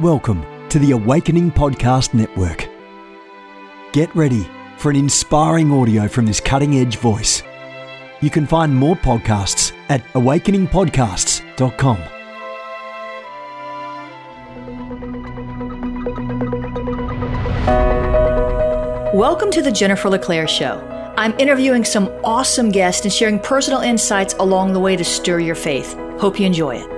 Welcome to the Awakening Podcast Network. Get ready for an inspiring audio from this cutting edge voice. You can find more podcasts at awakeningpodcasts.com. Welcome to the Jennifer LeClaire Show. I'm interviewing some awesome guests and sharing personal insights along the way to stir your faith. Hope you enjoy it.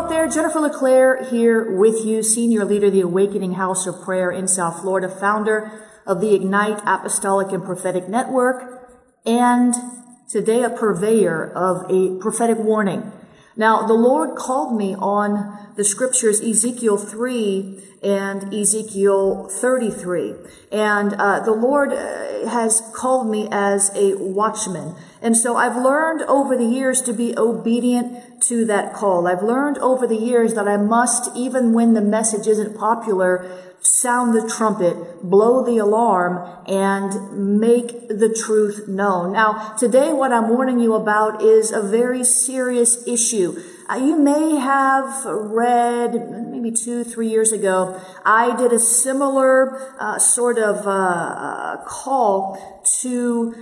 Out there, Jennifer LeClaire here with you, Senior Leader of the Awakening House of Prayer in South Florida, founder of the Ignite Apostolic and Prophetic Network, and today a purveyor of a prophetic warning. Now, the Lord called me on the scriptures Ezekiel 3 and Ezekiel 33. And uh, the Lord uh, has called me as a watchman. And so I've learned over the years to be obedient to that call. I've learned over the years that I must, even when the message isn't popular, sound the trumpet, blow the alarm, and make the truth known. Now, today what I'm warning you about is a very serious issue. Uh, you may have read maybe two, three years ago, I did a similar uh, sort of uh, uh call to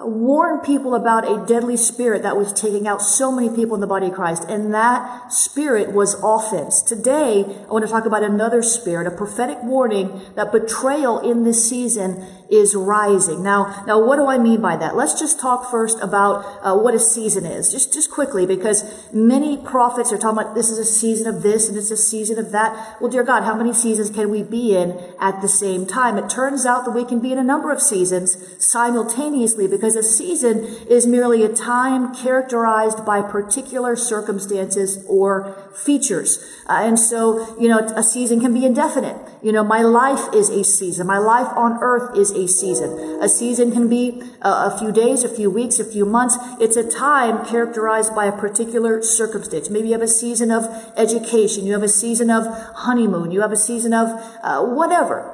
warn people about a deadly spirit that was taking out so many people in the body of Christ. And that spirit was offense. Today, I want to talk about another spirit, a prophetic warning that betrayal in this season is rising. Now, now what do I mean by that? Let's just talk first about uh, what a season is, just, just quickly, because many prophets are talking about this is a season of this and it's a season of that. Well, dear God, how many seasons can we be in at the same time? It turns out that we can be in a number of seasons simultaneously because a season is merely a time characterized by particular circumstances or features. Uh, and so, you know, a season can be indefinite. You know, my life is a season. My life on earth is a season. A season can be a, a few days, a few weeks, a few months. It's a time characterized by a particular circumstance. Maybe you have a season of education. You have a season of honeymoon. You have a season of uh, whatever.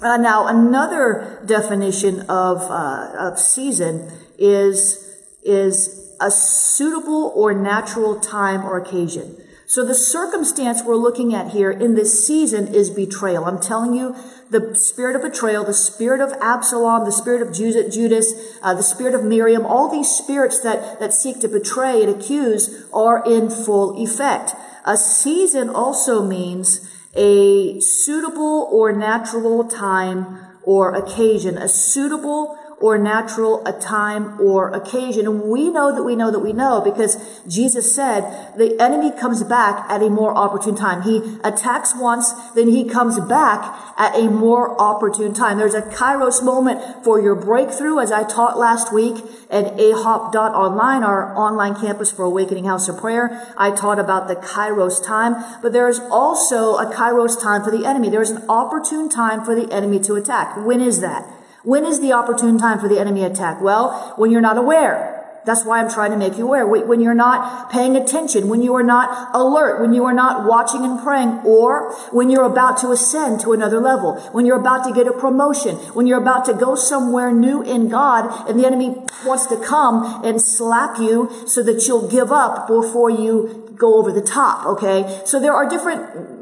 Uh, now, another definition of, uh, of season is, is a suitable or natural time or occasion. So the circumstance we're looking at here in this season is betrayal. I'm telling you, the spirit of betrayal, the spirit of Absalom, the spirit of Judas, uh, the spirit of Miriam, all these spirits that, that seek to betray and accuse are in full effect. A season also means a suitable or natural time or occasion, a suitable or natural a time or occasion. And we know that we know that we know because Jesus said the enemy comes back at a more opportune time. He attacks once, then he comes back at a more opportune time. There's a kairos moment for your breakthrough, as I taught last week at ahop.online, our online campus for Awakening House of Prayer. I taught about the kairos time, but there's also a kairos time for the enemy. There's an opportune time for the enemy to attack. When is that? When is the opportune time for the enemy attack? Well, when you're not aware. That's why I'm trying to make you aware. When you're not paying attention, when you are not alert, when you are not watching and praying, or when you're about to ascend to another level, when you're about to get a promotion, when you're about to go somewhere new in God, and the enemy wants to come and slap you so that you'll give up before you go over the top, okay? So there are different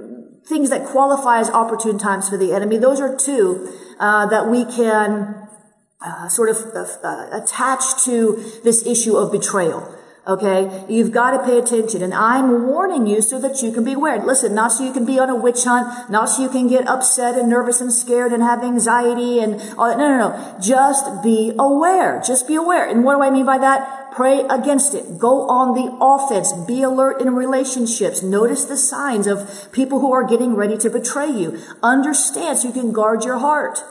things that qualify as opportune times for the enemy. Those are two uh, that we can uh, sort of uh, uh, attached to this issue of betrayal. Okay, you've got to pay attention, and I'm warning you so that you can be aware. Listen, not so you can be on a witch hunt, not so you can get upset and nervous and scared and have anxiety and all that. No, no, no. Just be aware. Just be aware. And what do I mean by that? Pray against it. Go on the offense. Be alert in relationships. Notice the signs of people who are getting ready to betray you. Understand so you can guard your heart.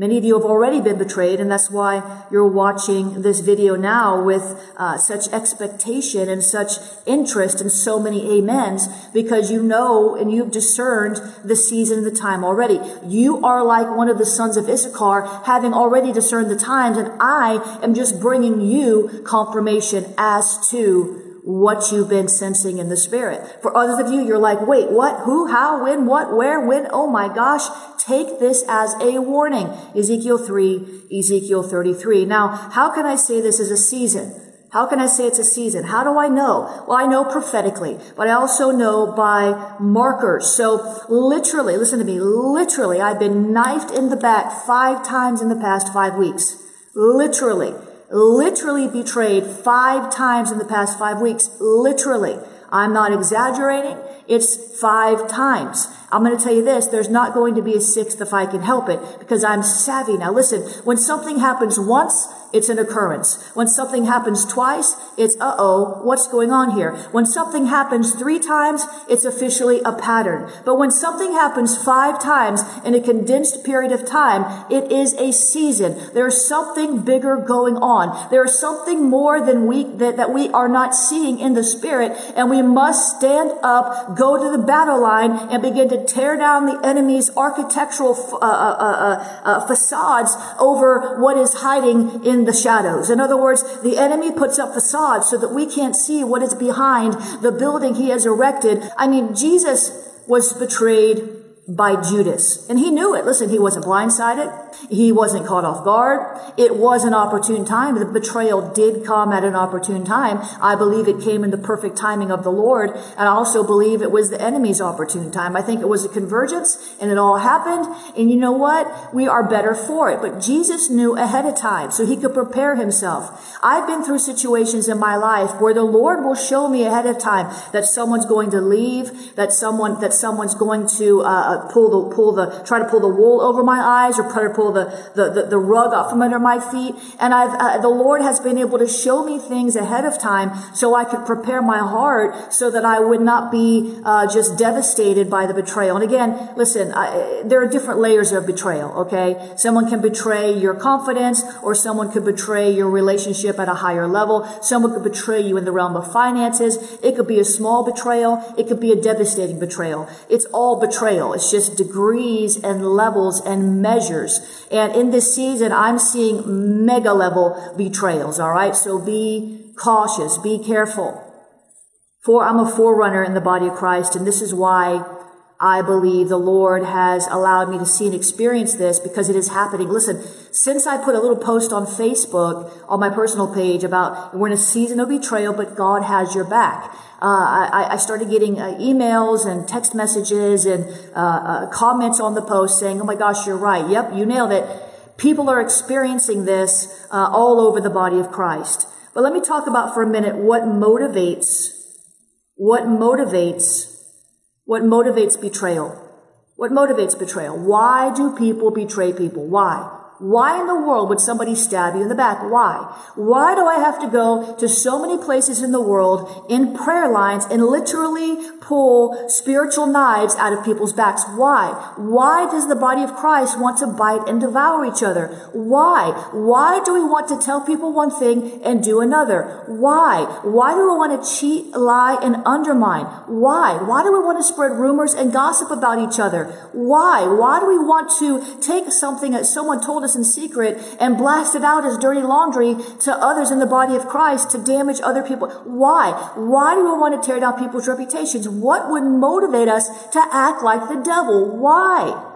Many of you have already been betrayed, and that's why you're watching this video now with uh, such expectation and such interest and so many amens, because you know and you've discerned the season and the time already. You are like one of the sons of Issachar, having already discerned the times, and I am just bringing you confirmation as to what you've been sensing in the spirit. For others of you, you're like, wait, what, who, how, when, what, where, when? Oh my gosh. Take this as a warning. Ezekiel 3, Ezekiel 33. Now, how can I say this is a season? How can I say it's a season? How do I know? Well, I know prophetically, but I also know by markers. So literally, listen to me, literally, I've been knifed in the back five times in the past five weeks. Literally literally betrayed five times in the past five weeks. Literally. I'm not exaggerating. It's five times. I'm going to tell you this. There's not going to be a sixth if I can help it because I'm savvy. Now listen, when something happens once, it's an occurrence. When something happens twice, it's uh-oh, what's going on here? When something happens three times, it's officially a pattern. But when something happens five times in a condensed period of time, it is a season. There's something bigger going on. There's something more than we, that, that we are not seeing in the spirit, and we must stand up, go to the battle line, and begin to tear down the enemy's architectural uh, uh, uh, uh facades over what is hiding in in the shadows. In other words, the enemy puts up facades so that we can't see what is behind the building he has erected. I mean, Jesus was betrayed by Judas. And he knew it. Listen, he wasn't blindsided. He wasn't caught off guard. It was an opportune time. The betrayal did come at an opportune time. I believe it came in the perfect timing of the Lord. And I also believe it was the enemy's opportune time. I think it was a convergence and it all happened. And you know what? We are better for it. But Jesus knew ahead of time so he could prepare himself. I've been through situations in my life where the Lord will show me ahead of time that someone's going to leave, that someone, that someone's going to, uh, pull the, pull the, try to pull the wool over my eyes or try to pull the, the, the, the rug up from under my feet. And I've, uh, the Lord has been able to show me things ahead of time so I could prepare my heart so that I would not be, uh, just devastated by the betrayal. And again, listen, I, there are different layers of betrayal, okay? Someone can betray your confidence or someone could betray your relationship at a higher level. Someone could betray you in the realm of finances. It could be a small betrayal. It could be a devastating betrayal. It's all betrayal. It's just degrees and levels and measures. And in this season, I'm seeing mega level betrayals. All right. So be cautious. Be careful. For I'm a forerunner in the body of Christ. And this is why I believe the Lord has allowed me to see and experience this because it is happening. Listen, since I put a little post on Facebook on my personal page about we're in a season of betrayal, but God has your back. Uh, I, I, started getting uh, emails and text messages and uh, uh, comments on the post saying, "Oh my gosh, you're right. Yep, you nailed it." People are experiencing this uh, all over the body of Christ. But let me talk about for a minute what motivates what motivates what motivates betrayal. What motivates betrayal? Why do people betray people? Why? Why in the world would somebody stab you in the back? Why? Why do I have to go to so many places in the world in prayer lines and literally pull spiritual knives out of people's backs? Why? Why does the body of Christ want to bite and devour each other? Why? Why do we want to tell people one thing and do another? Why? Why do we want to cheat, lie, and undermine? Why? Why do we want to spread rumors and gossip about each other? Why? Why do we want to take something that someone told us in secret and blast it out as dirty laundry to others in the body of Christ to damage other people. Why? Why do we want to tear down people's reputations? What would motivate us to act like the devil? Why?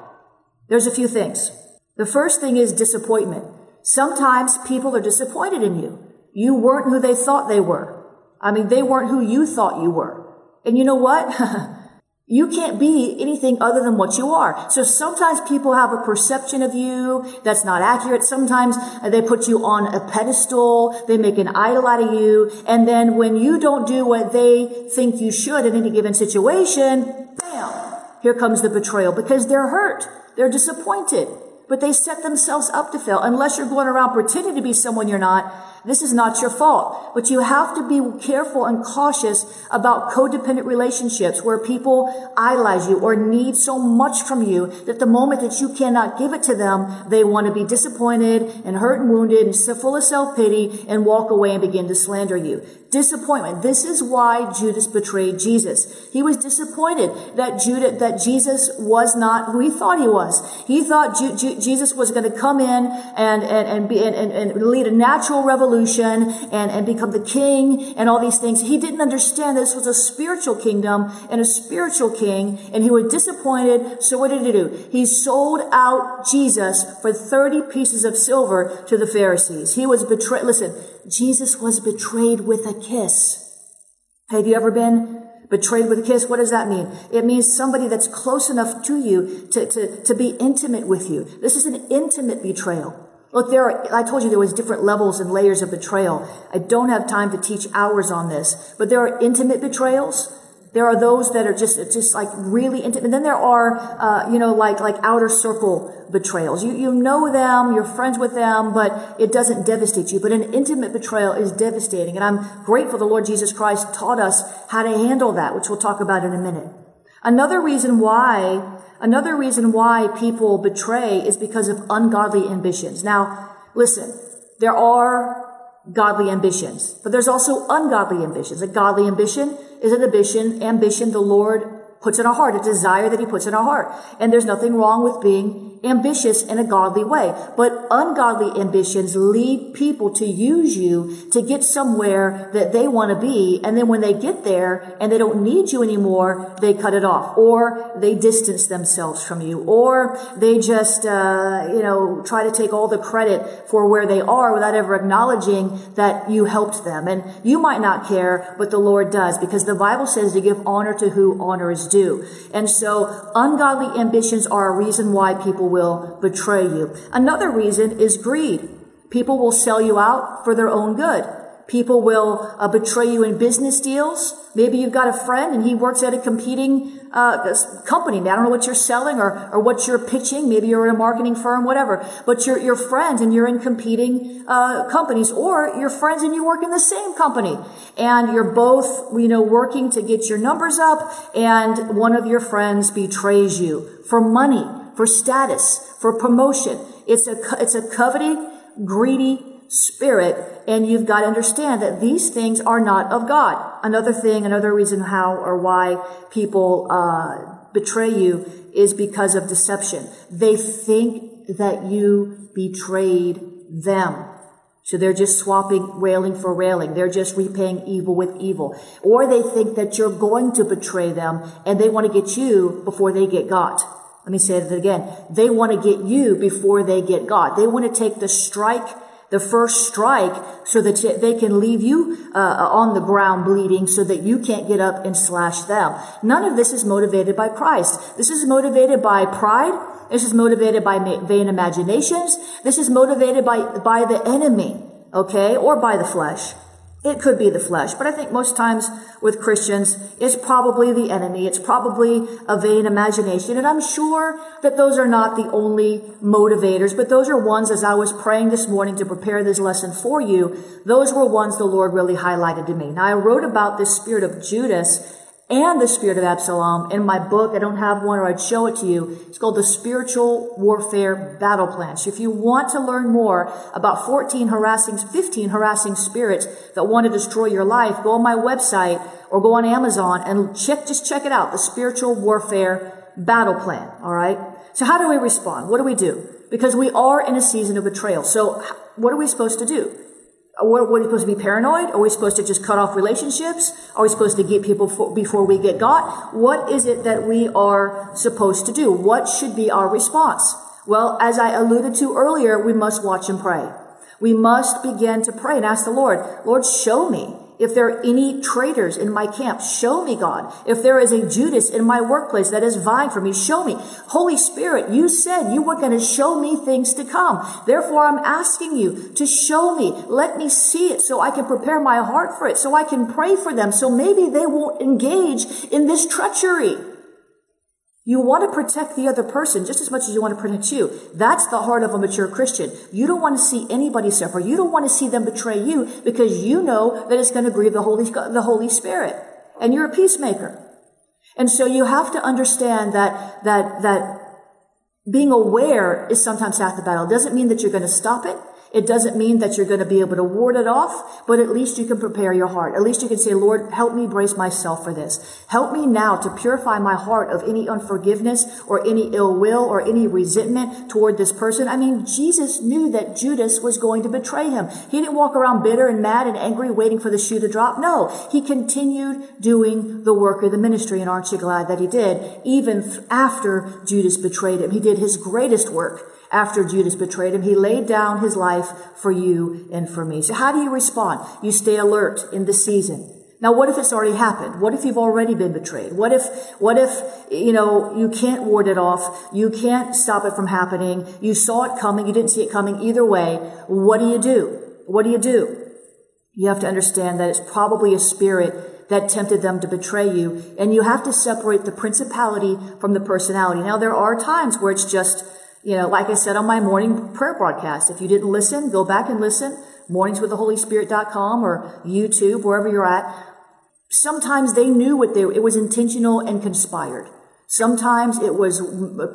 There's a few things. The first thing is disappointment. Sometimes people are disappointed in you. You weren't who they thought they were. I mean, they weren't who you thought you were. And you know what? You can't be anything other than what you are. So sometimes people have a perception of you that's not accurate. Sometimes they put you on a pedestal. They make an idol out of you. And then when you don't do what they think you should in any given situation, bam, here comes the betrayal because they're hurt. They're disappointed but they set themselves up to fail. Unless you're going around pretending to be someone you're not, this is not your fault. But you have to be careful and cautious about codependent relationships where people idolize you or need so much from you that the moment that you cannot give it to them, they want to be disappointed and hurt and wounded and full of self-pity and walk away and begin to slander you. Disappointment. This is why Judas betrayed Jesus. He was disappointed that Judas, that Jesus was not who he thought he was. He thought Ju- Ju- Jesus was going to come in and, and, and be, and, and lead a natural revolution and, and become the king and all these things. He didn't understand this was a spiritual kingdom and a spiritual king and he was disappointed. So what did he do? He sold out Jesus for 30 pieces of silver to the Pharisees. He was betrayed. Listen, Jesus was betrayed with a kiss. Have you ever been betrayed with a kiss? What does that mean? It means somebody that's close enough to you to, to, to be intimate with you. This is an intimate betrayal. Look, there are, I told you there was different levels and layers of betrayal. I don't have time to teach hours on this, but there are intimate betrayals. There are those that are just, just like really intimate. And then there are, uh, you know, like, like outer circle betrayals. You, you know them, you're friends with them, but it doesn't devastate you. But an intimate betrayal is devastating. And I'm grateful the Lord Jesus Christ taught us how to handle that, which we'll talk about in a minute. Another reason why, another reason why people betray is because of ungodly ambitions. Now, listen, there are godly ambitions. But there's also ungodly ambitions. A godly ambition is an ambition, ambition the Lord puts in our heart, a desire that he puts in our heart. And there's nothing wrong with being ambitious in a godly way. But ungodly ambitions lead people to use you to get somewhere that they want to be. And then when they get there and they don't need you anymore, they cut it off or they distance themselves from you or they just, uh, you know, try to take all the credit for where they are without ever acknowledging that you helped them. And you might not care, but the Lord does because the Bible says to give honor to who honor is due. And so ungodly ambitions are a reason why people will betray you. Another reason is greed. People will sell you out for their own good. People will uh, betray you in business deals. Maybe you've got a friend and he works at a competing uh, company. I don't know what you're selling or, or what you're pitching. Maybe you're in a marketing firm, whatever. But you're, you're friends and you're in competing uh, companies, or you're friends and you work in the same company, and you're both, you know, working to get your numbers up. And one of your friends betrays you for money, for status, for promotion. It's a it's a coveting, greedy spirit and you've got to understand that these things are not of God. Another thing, another reason how or why people uh, betray you is because of deception. They think that you betrayed them. So they're just swapping railing for railing. They're just repaying evil with evil. Or they think that you're going to betray them and they want to get you before they get got. Let me say that again. They want to get you before they get God. They want to take the strike the first strike so that they can leave you uh, on the ground bleeding so that you can't get up and slash them. None of this is motivated by Christ. This is motivated by pride. This is motivated by vain imaginations. This is motivated by, by the enemy, okay, or by the flesh. It could be the flesh, but I think most times with Christians, it's probably the enemy. It's probably a vain imagination. And I'm sure that those are not the only motivators, but those are ones as I was praying this morning to prepare this lesson for you, those were ones the Lord really highlighted to me. Now I wrote about this spirit of Judas and the spirit of Absalom in my book. I don't have one or I'd show it to you. It's called the Spiritual Warfare Battle Plan. So if you want to learn more about 14 harassing, 15 harassing spirits that want to destroy your life, go on my website or go on Amazon and check, just check it out. The Spiritual Warfare Battle Plan. All right. So how do we respond? What do we do? because we are in a season of betrayal. So what are we supposed to do? What, what are we supposed to be paranoid? Are we supposed to just cut off relationships? Are we supposed to get people for, before we get got? What is it that we are supposed to do? What should be our response? Well, as I alluded to earlier, we must watch and pray. We must begin to pray and ask the Lord, Lord, show me. If there are any traitors in my camp, show me, God. If there is a Judas in my workplace that is vying for me, show me. Holy Spirit, you said you were going to show me things to come. Therefore, I'm asking you to show me. Let me see it so I can prepare my heart for it, so I can pray for them, so maybe they won't engage in this treachery. You want to protect the other person just as much as you want to protect you. That's the heart of a mature Christian. You don't want to see anybody suffer. You don't want to see them betray you because you know that it's going to grieve the Holy, the Holy Spirit. And you're a peacemaker. And so you have to understand that, that, that being aware is sometimes half the battle. It doesn't mean that you're going to stop it. It doesn't mean that you're going to be able to ward it off, but at least you can prepare your heart. At least you can say, Lord, help me brace myself for this. Help me now to purify my heart of any unforgiveness or any ill will or any resentment toward this person. I mean, Jesus knew that Judas was going to betray him. He didn't walk around bitter and mad and angry waiting for the shoe to drop. No, he continued doing the work of the ministry. And aren't you glad that he did? Even after Judas betrayed him, he did his greatest work after Judas betrayed him. He laid down his life for you and for me. So how do you respond? You stay alert in the season. Now, what if it's already happened? What if you've already been betrayed? What if, what if, you know, you can't ward it off? You can't stop it from happening. You saw it coming. You didn't see it coming either way. What do you do? What do you do? You have to understand that it's probably a spirit that tempted them to betray you. And you have to separate the principality from the personality. Now, there are times where it's just, you know, like I said on my morning prayer broadcast, if you didn't listen, go back and listen, morningswiththeholyspirit.com or YouTube, wherever you're at. Sometimes they knew what they, it was intentional and conspired. Sometimes it was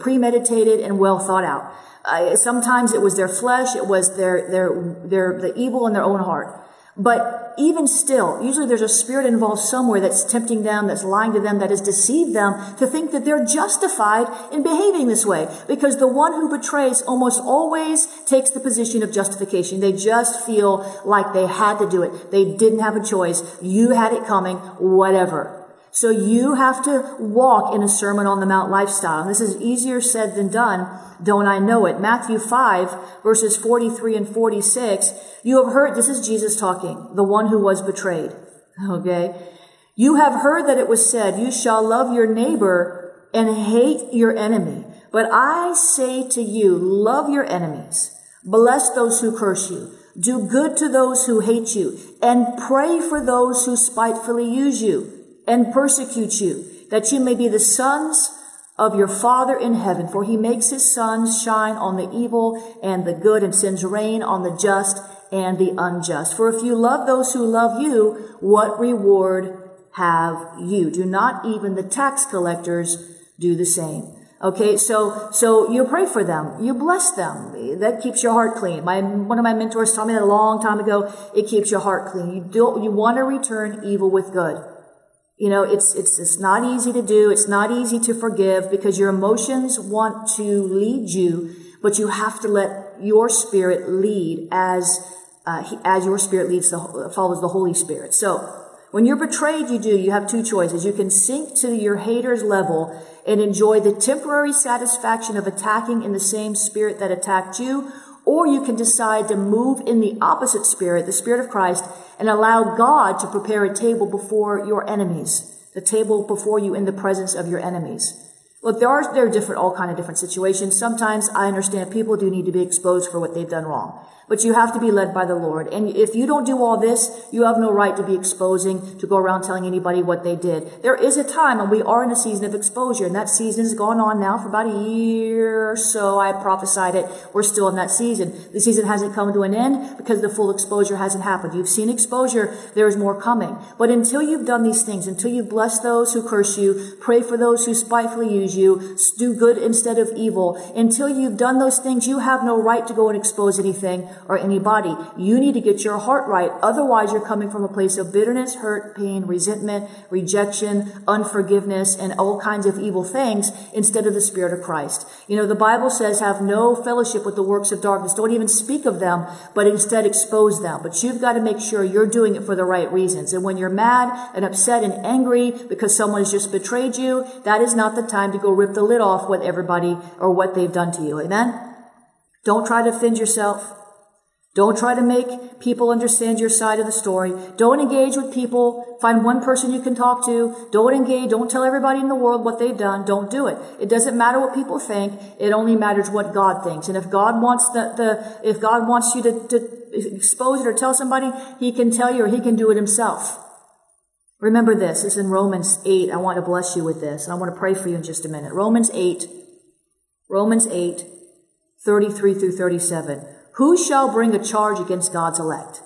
premeditated and well thought out. Uh, sometimes it was their flesh, it was their, their, their, the evil in their own heart. But even still, usually there's a spirit involved somewhere that's tempting them, that's lying to them, that has deceived them to think that they're justified in behaving this way. Because the one who betrays almost always takes the position of justification. They just feel like they had to do it. They didn't have a choice. You had it coming, whatever. So you have to walk in a Sermon on the Mount lifestyle. This is easier said than done. Don't I know it? Matthew 5 verses 43 and 46. You have heard, this is Jesus talking, the one who was betrayed. Okay. You have heard that it was said, you shall love your neighbor and hate your enemy. But I say to you, love your enemies. Bless those who curse you. Do good to those who hate you and pray for those who spitefully use you and persecute you, that you may be the sons of your Father in heaven, for he makes his sun shine on the evil and the good and sends rain on the just and the unjust. For if you love those who love you, what reward have you? Do not even the tax collectors do the same? Okay, so so you pray for them, you bless them. That keeps your heart clean. My one of my mentors taught me that a long time ago. It keeps your heart clean. You don't you want to return evil with good. You know, it's, it's, it's not easy to do. It's not easy to forgive because your emotions want to lead you, but you have to let your spirit lead as, uh, as your spirit leads the, follows the Holy Spirit. So, when you're betrayed, you do. You have two choices. You can sink to your hater's level and enjoy the temporary satisfaction of attacking in the same spirit that attacked you, or you can decide to move in the opposite spirit, the spirit of Christ, and allow God to prepare a table before your enemies, the table before you in the presence of your enemies. Look, there are, there are different, all kind of different situations. Sometimes I understand people do need to be exposed for what they've done wrong. But you have to be led by the Lord. And if you don't do all this, you have no right to be exposing, to go around telling anybody what they did. There is a time, and we are in a season of exposure, and that season has gone on now for about a year or so. I prophesied it. We're still in that season. The season hasn't come to an end because the full exposure hasn't happened. You've seen exposure. There is more coming. But until you've done these things, until you've blessed those who curse you, pray for those who spitefully use you, do good instead of evil, until you've done those things, you have no right to go and expose anything or anybody. You need to get your heart right. Otherwise, you're coming from a place of bitterness, hurt, pain, resentment, rejection, unforgiveness, and all kinds of evil things instead of the Spirit of Christ. You know, the Bible says have no fellowship with the works of darkness. Don't even speak of them, but instead expose them. But you've got to make sure you're doing it for the right reasons. And when you're mad and upset and angry because someone has just betrayed you, that is not the time to go rip the lid off with everybody or what they've done to you. Amen? Don't try to defend yourself. Don't try to make people understand your side of the story. Don't engage with people. Find one person you can talk to. Don't engage. Don't tell everybody in the world what they've done. Don't do it. It doesn't matter what people think. It only matters what God thinks. And if God wants the, the if God wants you to, to expose it or tell somebody, He can tell you or He can do it Himself. Remember this. It's in Romans 8. I want to bless you with this. And I want to pray for you in just a minute. Romans 8. Romans 8, 33 through 37. Who shall bring a charge against God's elect?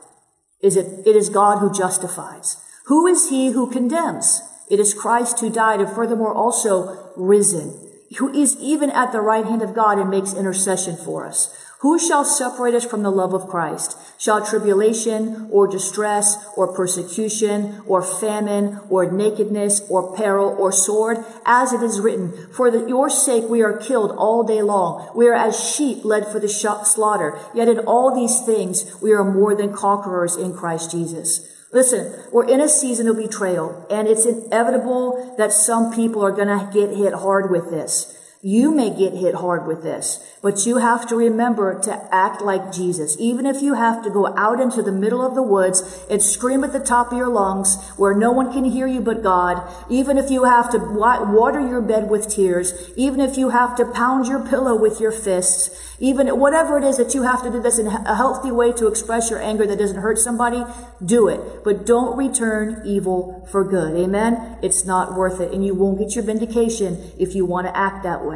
Is it, it is God who justifies. Who is he who condemns? It is Christ who died and furthermore also risen, who is even at the right hand of God and makes intercession for us. Who shall separate us from the love of Christ? Shall tribulation or distress or persecution or famine or nakedness or peril or sword? As it is written, for the, your sake we are killed all day long. We are as sheep led for the slaughter. Yet in all these things we are more than conquerors in Christ Jesus. Listen, we're in a season of betrayal and it's inevitable that some people are going to get hit hard with this. You may get hit hard with this, but you have to remember to act like Jesus. Even if you have to go out into the middle of the woods and scream at the top of your lungs where no one can hear you but God, even if you have to water your bed with tears, even if you have to pound your pillow with your fists, even whatever it is that you have to do that's in a healthy way to express your anger that doesn't hurt somebody, do it. But don't return evil for good. Amen? It's not worth it. And you won't get your vindication if you want to act that way.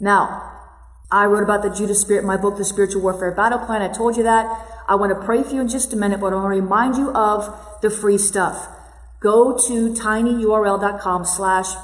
Now, I wrote about the Judas spirit in my book, The Spiritual Warfare Battle Plan. I told you that. I want to pray for you in just a minute, but I want to remind you of the free stuff. Go to tinyurl.com slash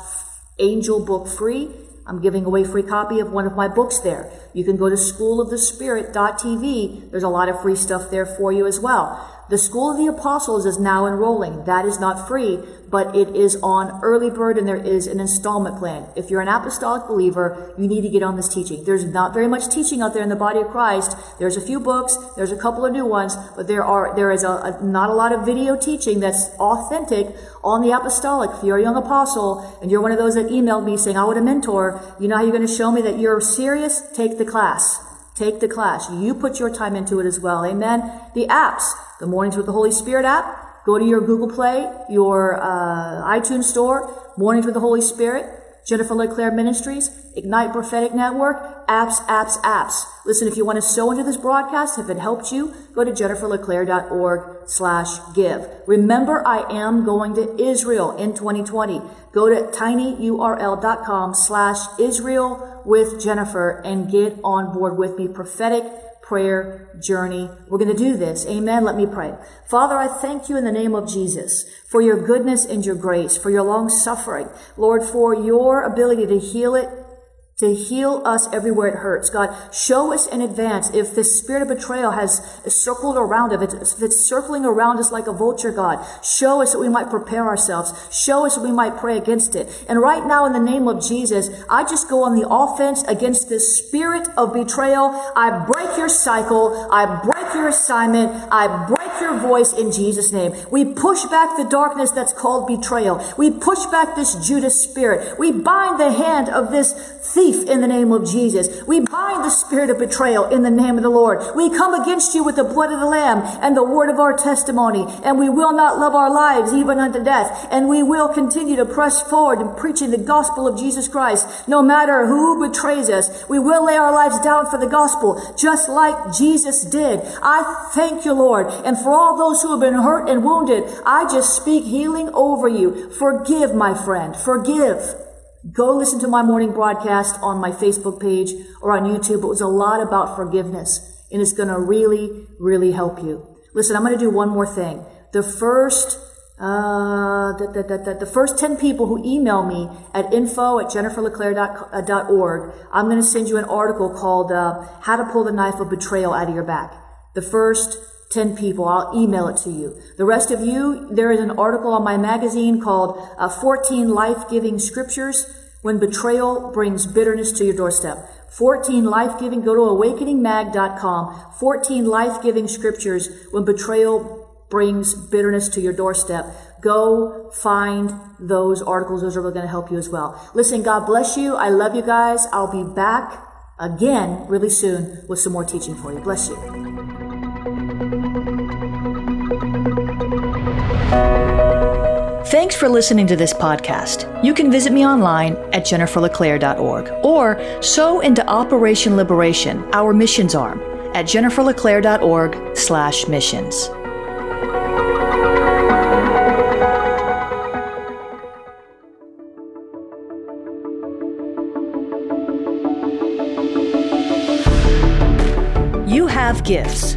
angel book free I'm giving away free copy of one of my books there. You can go to schoolofthespirit.tv. There's a lot of free stuff there for you as well. The School of the Apostles is now enrolling. That is not free, but it is on early bird and there is an installment plan. If you're an apostolic believer, you need to get on this teaching. There's not very much teaching out there in the body of Christ. There's a few books, there's a couple of new ones, but there are, there is a, a not a lot of video teaching that's authentic on the apostolic. If you're a young apostle and you're one of those that emailed me saying, I want a mentor, you know how you're going to show me that you're serious? Take the class. Take the class. You put your time into it as well. Amen. The apps, the Mornings with the Holy Spirit app. Go to your Google Play, your uh, iTunes Store, Mornings with the Holy Spirit. Jennifer LeClaire Ministries, Ignite Prophetic Network, apps, apps, apps. Listen, if you want to sow into this broadcast, if it helped you, go to jenniferleclaire.org slash give. Remember, I am going to Israel in 2020. Go to tinyurl.com slash Israel with Jennifer and get on board with me. Prophetic prayer journey. We're going to do this. Amen. Let me pray. Father, I thank you in the name of Jesus for your goodness and your grace, for your long suffering. Lord, for your ability to heal it to heal us everywhere it hurts. God, show us in advance if this spirit of betrayal has circled around us, if it's circling around us like a vulture, God. Show us that we might prepare ourselves. Show us that we might pray against it. And right now, in the name of Jesus, I just go on the offense against this spirit of betrayal. I break your cycle. I break your assignment. I break your voice in Jesus' name. We push back the darkness that's called betrayal. We push back this Judas spirit. We bind the hand of this thief in the name of Jesus. We bind the spirit of betrayal in the name of the Lord. We come against you with the blood of the Lamb and the word of our testimony, and we will not love our lives even unto death, and we will continue to press forward in preaching the gospel of Jesus Christ, no matter who betrays us. We will lay our lives down for the gospel, just like Jesus did. I thank you, Lord, and for all those who have been hurt and wounded, I just speak healing over you. Forgive, my friend. Forgive. Go listen to my morning broadcast on my Facebook page or on YouTube. It was a lot about forgiveness and it's going to really, really help you. Listen, I'm going to do one more thing. The first, uh, the, the, the, the first 10 people who email me at info at jenniferleclaire.org, I'm going to send you an article called, uh, How to Pull the Knife of Betrayal Out of Your Back. The first 10 people, I'll email it to you. The rest of you, there is an article on my magazine called uh, 14 Life-Giving Scriptures When Betrayal Brings Bitterness to Your Doorstep. 14 life-giving, go to awakeningmag.com. 14 life-giving scriptures when betrayal brings bitterness to your doorstep. Go find those articles. Those are going to help you as well. Listen, God bless you. I love you guys. I'll be back again really soon with some more teaching for you. Bless you. Thanks for listening to this podcast. You can visit me online at jenniferleclaire.org or sow into Operation Liberation, our missions arm, at jenniferleclaire.org slash missions. You have gifts.